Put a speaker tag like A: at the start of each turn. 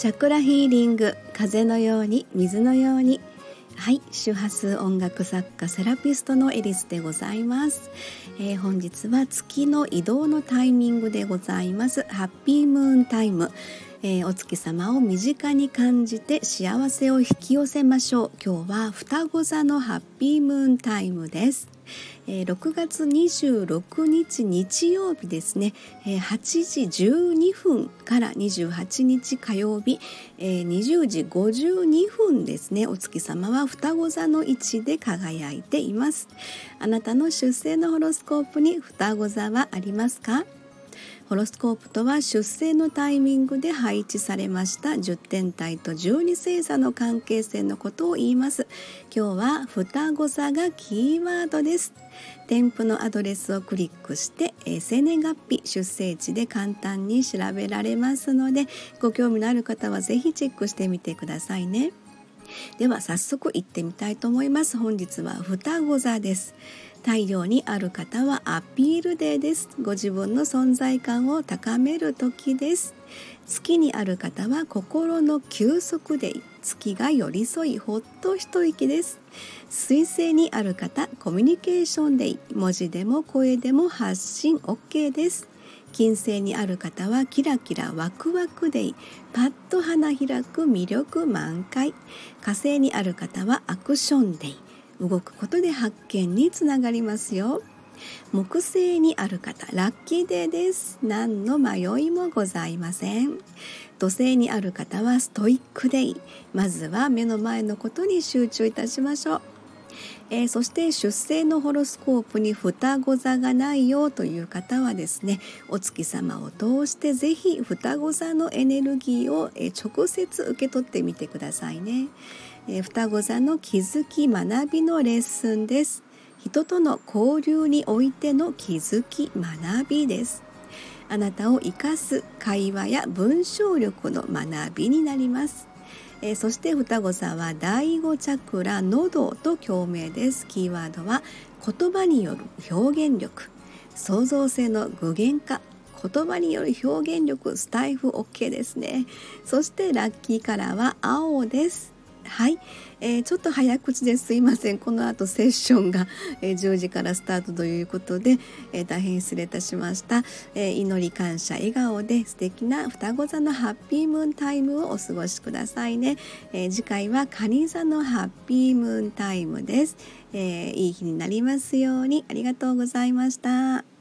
A: チャクラヒーリング風のように水のように。はい周波数音楽作家セラピストのエリスでございます、えー、本日は月の移動のタイミングでございます。ハッピームーンタイム。えー、お月様を身近に感じて幸せを引き寄せましょう。今日は双子座のハッピームーンタイムです。えー、6月26日日曜日ですね、えー、8時12分から28日火曜日、えー、20時52分ですね。お月様は双子座の位置で輝いています。あなたの出生のホロスコープに双子座はありますか？ホロスコープとは出生のタイミングで配置されました10点体と12星座の関係性のことを言います。今日は双子座がキーワードです。添付のアドレスをクリックして、生年月日出生地で簡単に調べられますのでご興味のある方はぜひチェックしてみてくださいね。では早速行ってみたいと思います。本日は双子座です。太陽にある方はアピールデーですご自分の存在感を高める時です月にある方は心の休息デー月が寄り添いほっと一息です。水星にある方コミュニケーションデー文字でも声でも発信 OK です金星にある方はキラキラワクワクデイ。パッと花開く魅力満開。火星にある方はアクションデイ。動くことで発見につながりますよ。木星にある方ラッキーデーです。何の迷いもございません。土星にある方はストイックデイ。まずは目の前のことに集中いたしましょう。えー、そして出生のホロスコープに双子座がないよという方はですねお月様を通してぜひ双子座のエネルギーを、えー、直接受け取ってみてくださいね。え双子座の気づき学びのレッスンです。人との交流においての気づき学びです。あなたを生かす会話や文章力の学びになります。えー、そして双子座は第五チャクラ喉と共鳴です。キーワードは言葉による表現力。創造性の具現化。言葉による表現力スタイフ OK ですね。そしてラッキーカラーは青です。はい、えー、ちょっと早口ですいません。この後セッションが、えー、10時からスタートということで、えー、大変失礼いたしました、えー、祈り感謝笑顔で素敵な双子座のハッピームーンタイムをお過ごしくださいね、えー、次回は蟹座のハッピームーンタイムです、えー、いい日になりますように。ありがとうございました。